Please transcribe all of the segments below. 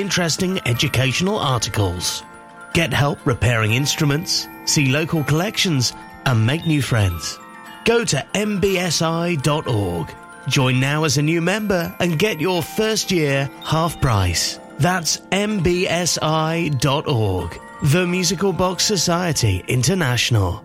interesting educational articles. Get help repairing instruments, see local collections, and make new friends. Go to mbsi.org. Join now as a new member and get your first year half price. That's mbsi.org. The Musical Box Society International.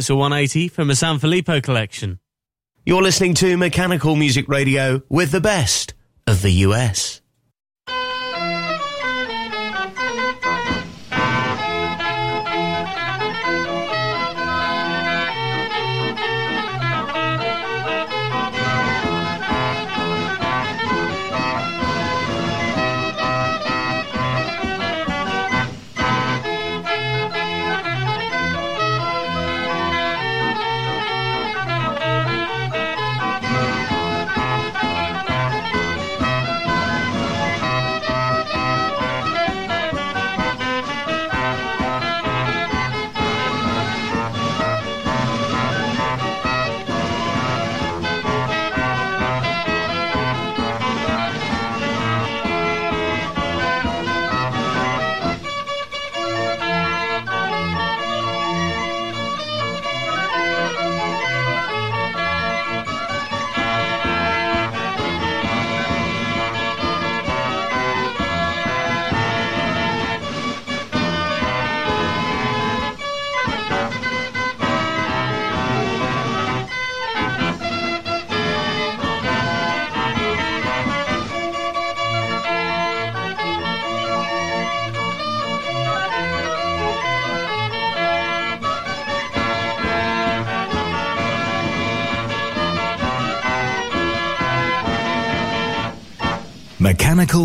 So Wurlitzer 180 from the Sanfilippo collection. You're listening to Mechanical Music Radio with the best of the US.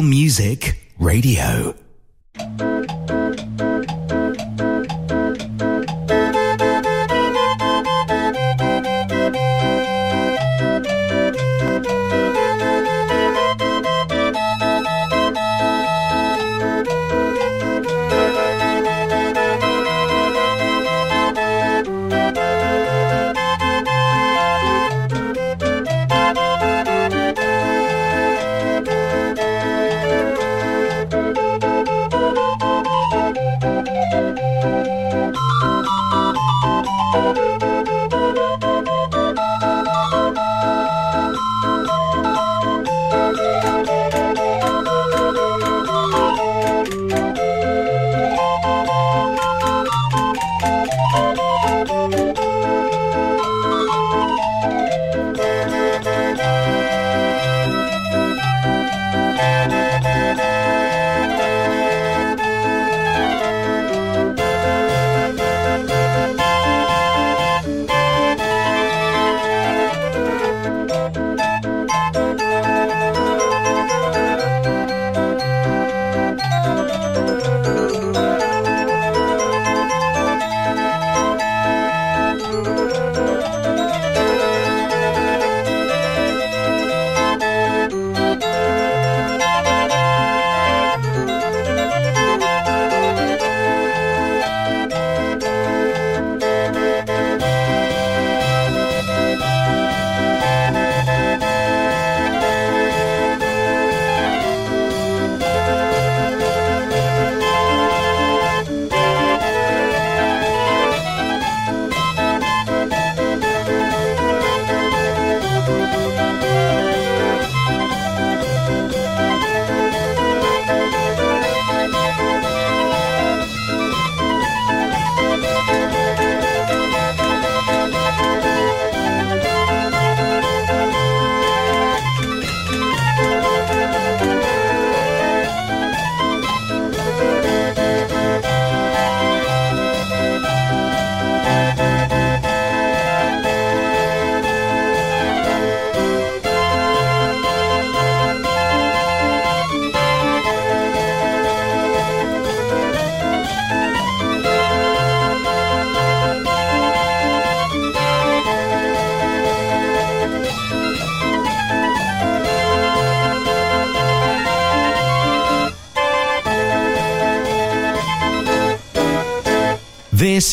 Music Radio.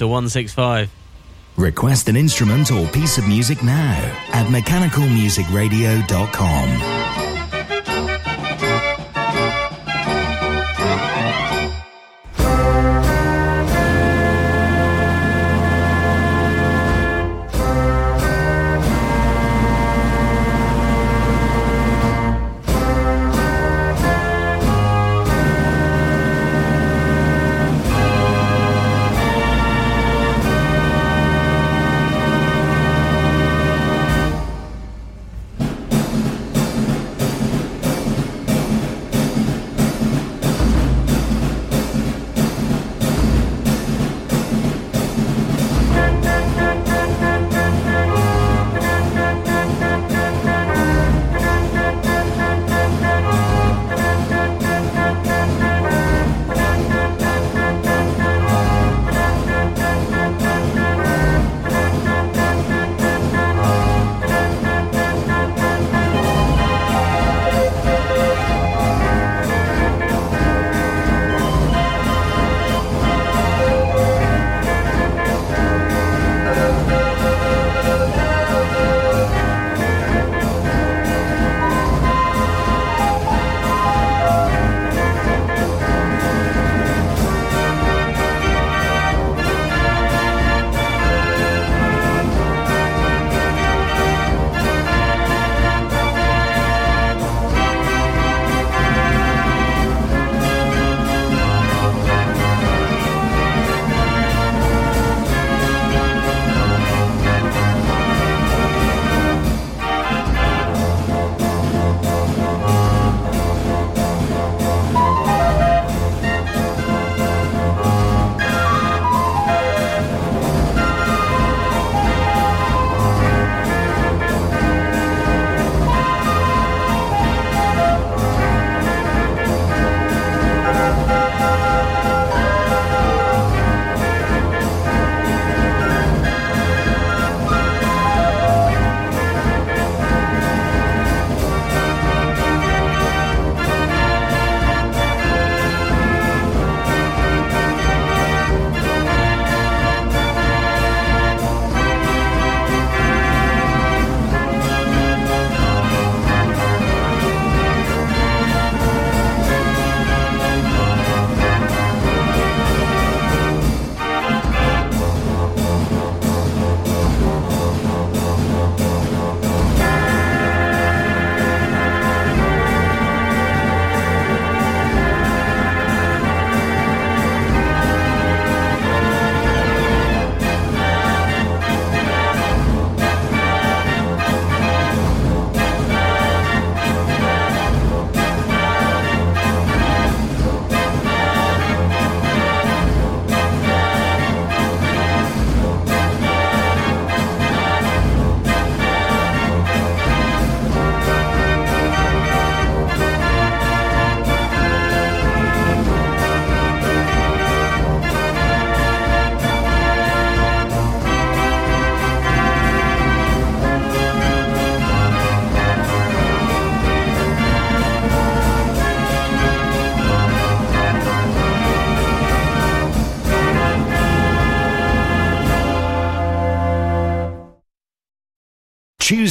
Wurlitzer 165. Request an instrument or piece of music now at mechanicalmusicradio.com.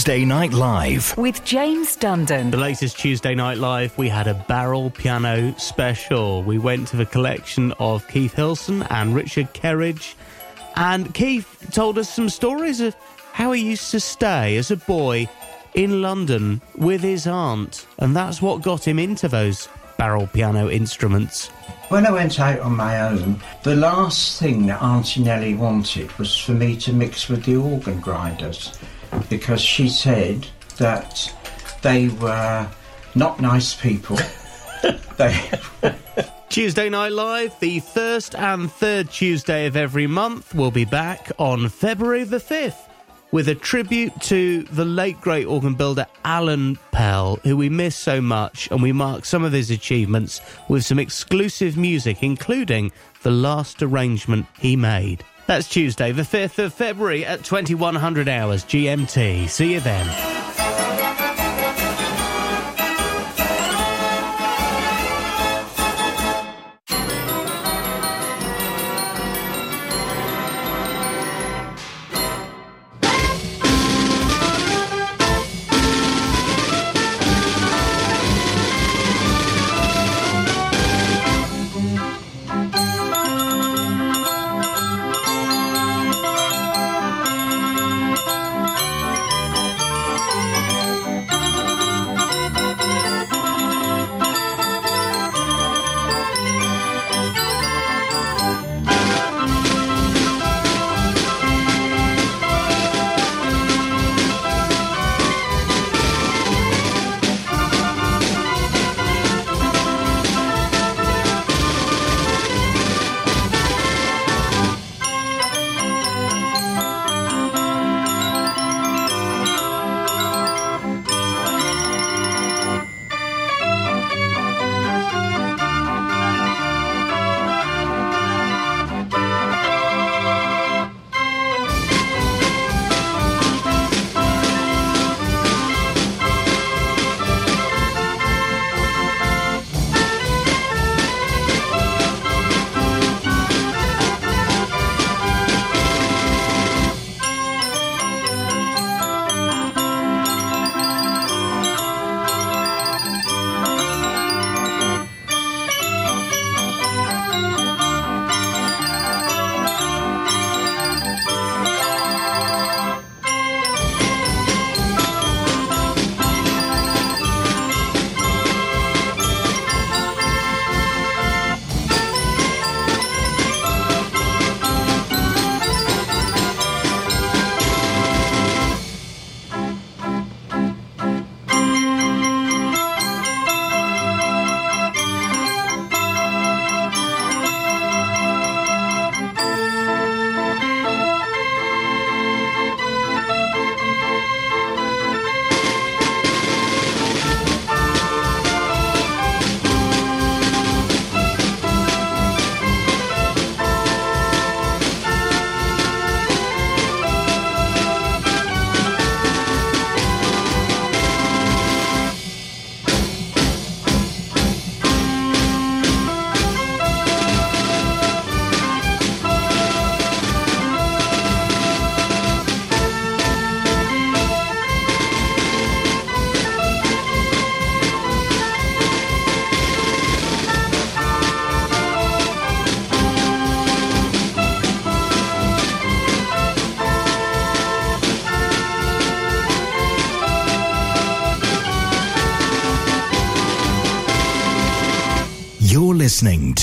Tuesday Night Live. With James Dundon. The latest Tuesday Night Live, we had a barrel piano special. We went to the collection of Keith Hilson and Richard Kerridge. And Keith told us some stories of how he used to stay as a boy in London with his aunt. And that's what got him into those barrel piano instruments. When I went out on my own, the last thing that Auntie Nellie wanted was for me to mix with the organ grinders because she said that they were not nice people. they Tuesday Night Live, the first and third Tuesday of every month, will be back on February the 5th with a tribute to the late great organ builder Alan Pell, who we miss so much, and we mark some of his achievements with some exclusive music, including the last arrangement he made. That's Tuesday, the 5th of February at 2100 hours GMT. See you then.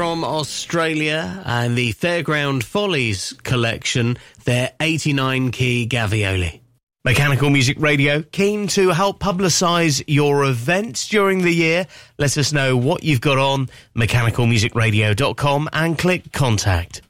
From Australia and the Fairground Follies collection, their 89 key Gavioli. Mechanical Music Radio, keen to help publicise your events during the year. Let us know what you've got on mechanicalmusicradio.com and click contact.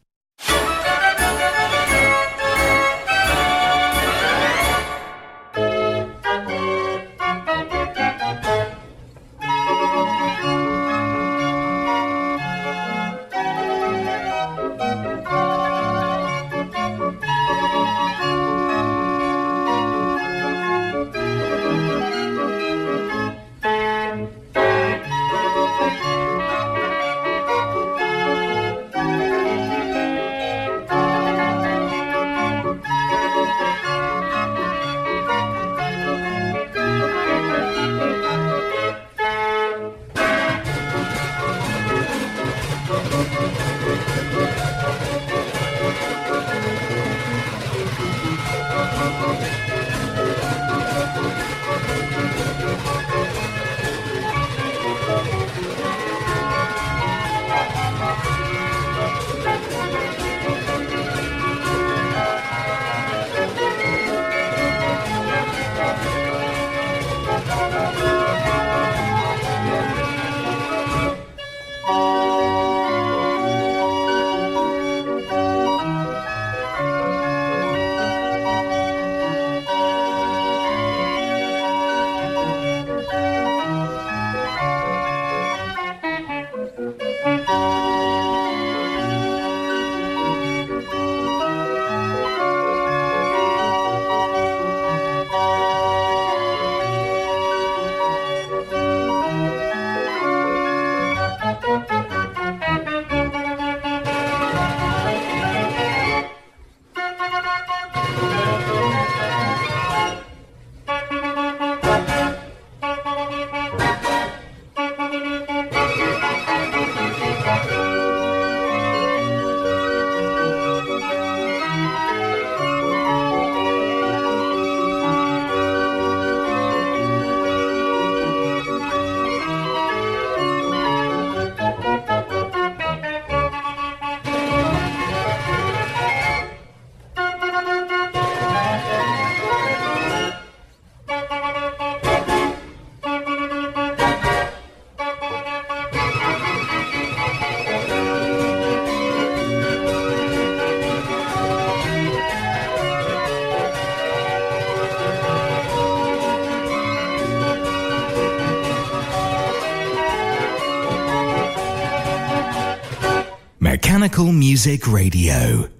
Music Radio.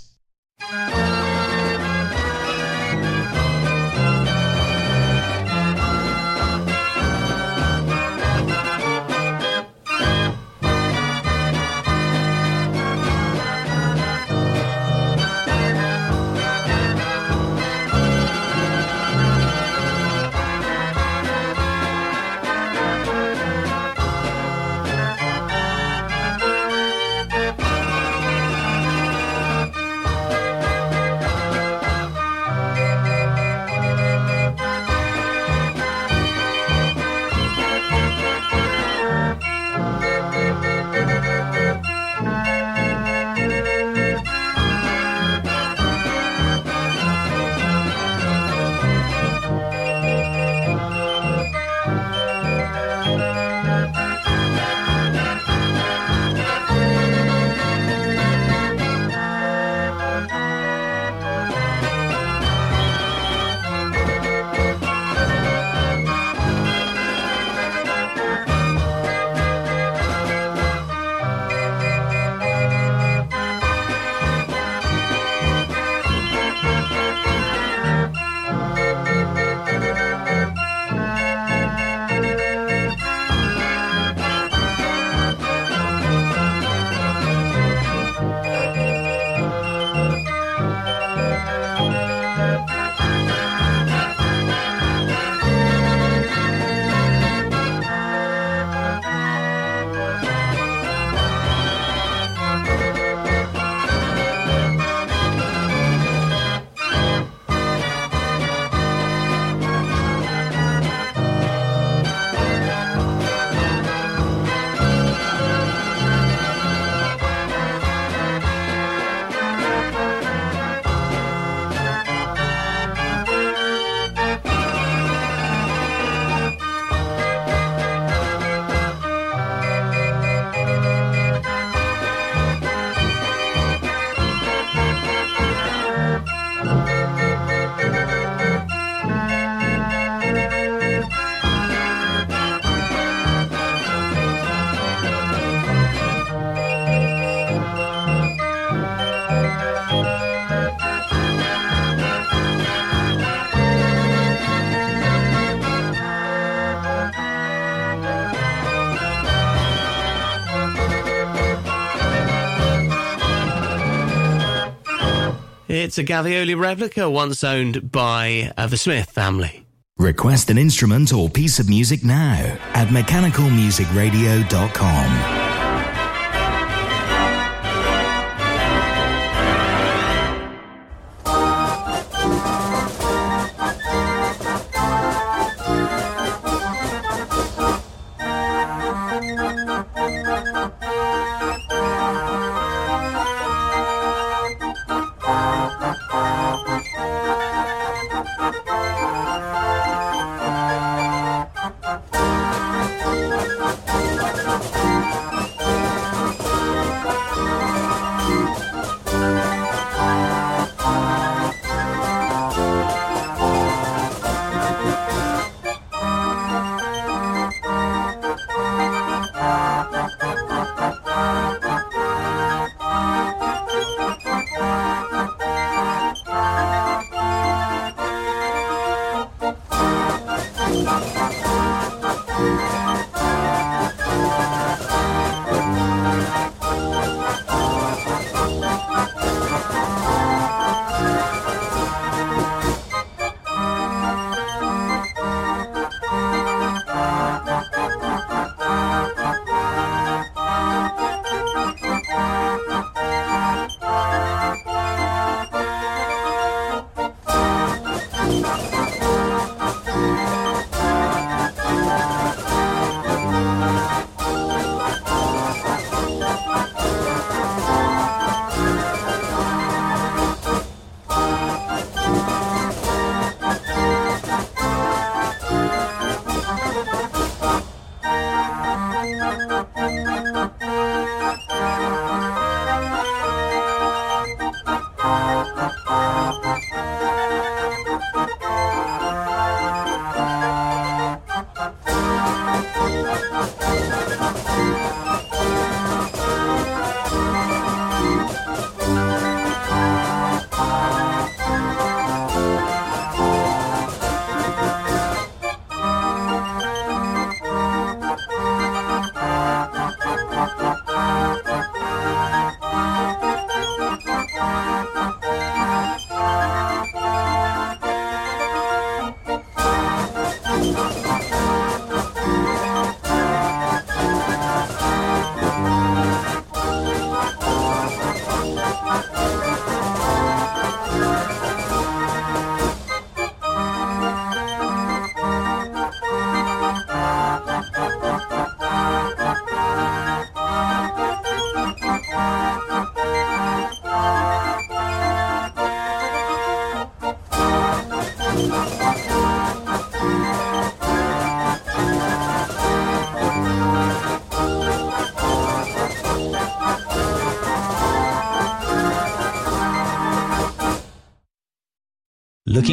It's a Gavioli replica once owned by uh, the Smith family. Request an instrument or piece of music now at mechanicalmusicradio.com.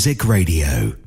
Music Radio.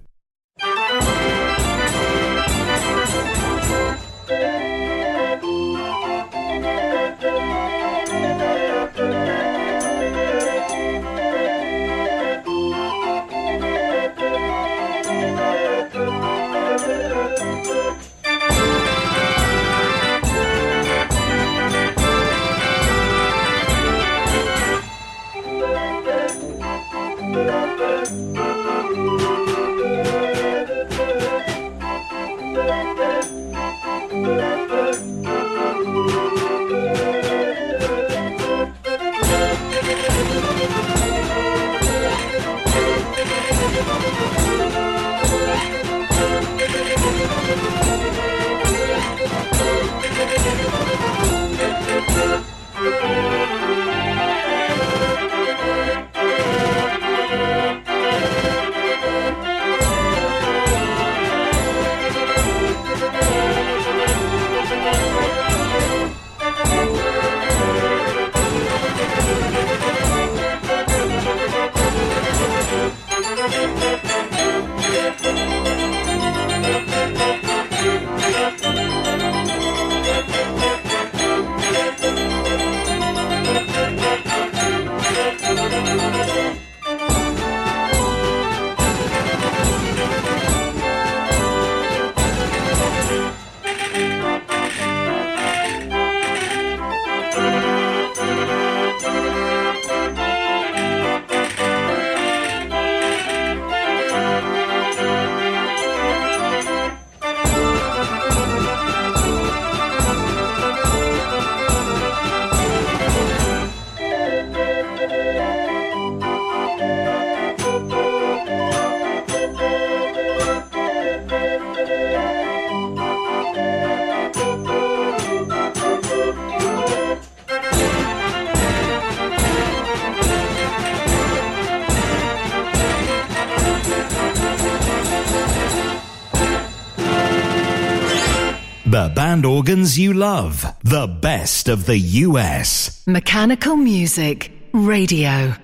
Band organs you love. The best of the US. Mechanical Music Radio.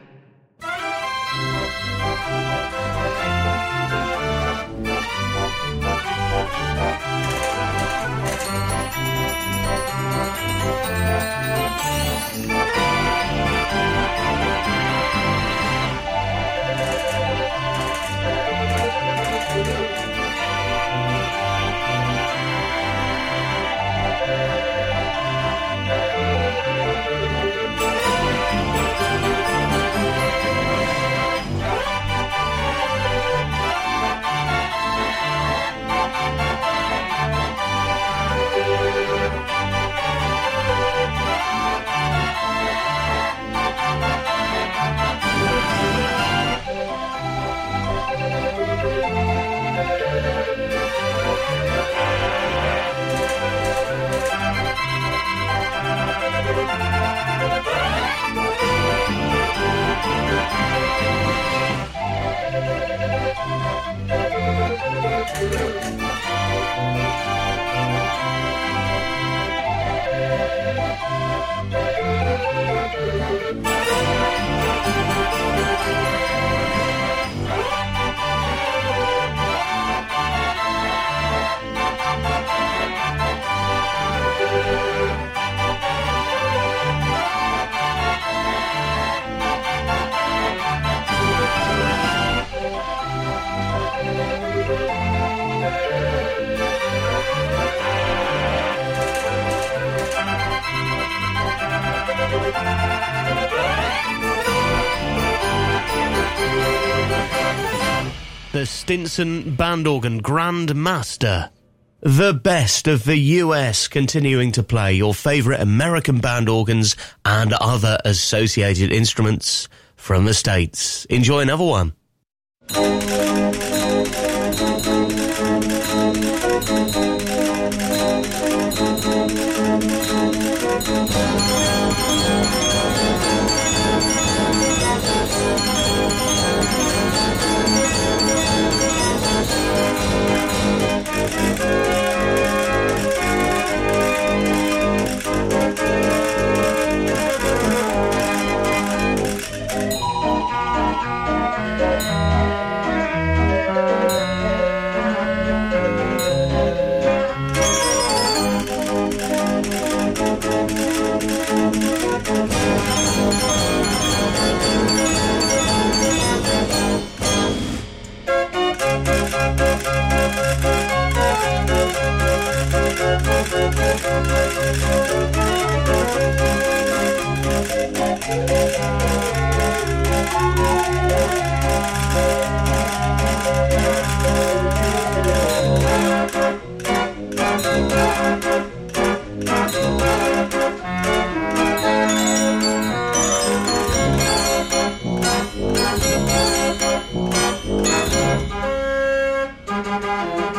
Stinson Band Organ Grand Master. The best of the US continuing to play your favourite American band organs and other associated instruments from the States. Enjoy another one. Mechanical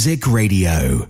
Music Radio.